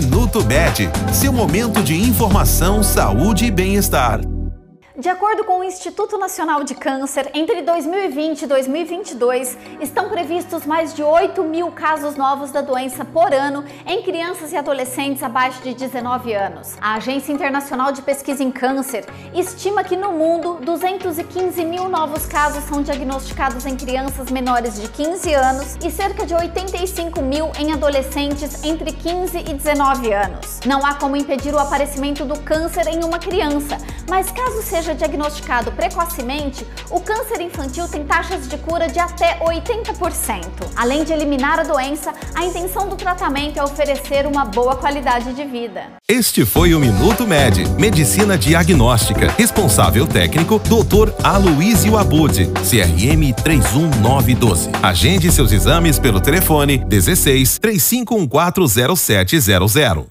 Minuto Med, seu momento de informação, saúde e bem-estar. De acordo com o Instituto Nacional de Câncer, entre 2020 e 2022 estão previstos mais de 8 mil casos novos da doença por ano em crianças e adolescentes abaixo de 19 anos. A Agência Internacional de Pesquisa em Câncer estima que no mundo 215 mil novos casos são diagnosticados em crianças menores de 15 anos e cerca de 85 mil em adolescentes entre 15 e 19 anos. Não há como impedir o aparecimento do câncer em uma criança, mas caso seja seja diagnosticado precocemente, o câncer infantil tem taxas de cura de até 80%. Além de eliminar a doença, a intenção do tratamento é oferecer uma boa qualidade de vida. Este foi o Minuto Med, Medicina Diagnóstica. Responsável técnico, Dr. Aloysio Abud, CRM 31912. Agende seus exames pelo telefone 16 35140700.